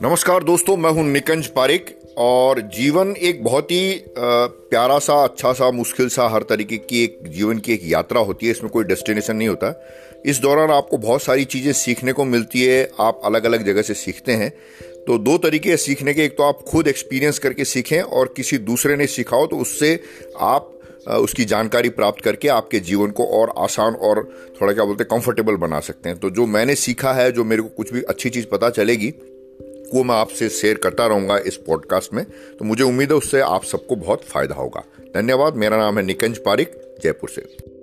नमस्कार दोस्तों, मैं हूँ निकंज पारिक और जीवन एक बहुत ही प्यारा सा अच्छा सा, मुश्किल सा, हर तरीके की एक जीवन की एक यात्रा होती है, इसमें कोई डेस्टिनेशन नहीं होता। इस दौरान आपको बहुत सारी चीज़ें सीखने को मिलती है, आप अलग अलग जगह से सीखते हैं। तो दो तरीके सीखने के, एक तो आप खुद एक्सपीरियंस करके सीखें और किसी दूसरे ने सिखाओ तो उससे आप उसकी जानकारी प्राप्त करके आपके जीवन को और आसान और थोड़ा क्या बोलते हैं कंफर्टेबल बना सकते हैं। तो जो मैंने सीखा है, जो मेरे को कुछ भी अच्छी चीज़ पता चलेगी वो मैं आपसे शेयर करता रहूँगा इस पॉडकास्ट में। तो मुझे उम्मीद है उससे आप सबको बहुत फ़ायदा होगा। धन्यवाद, मेरा नाम है निकंज पारिक, जयपुर से।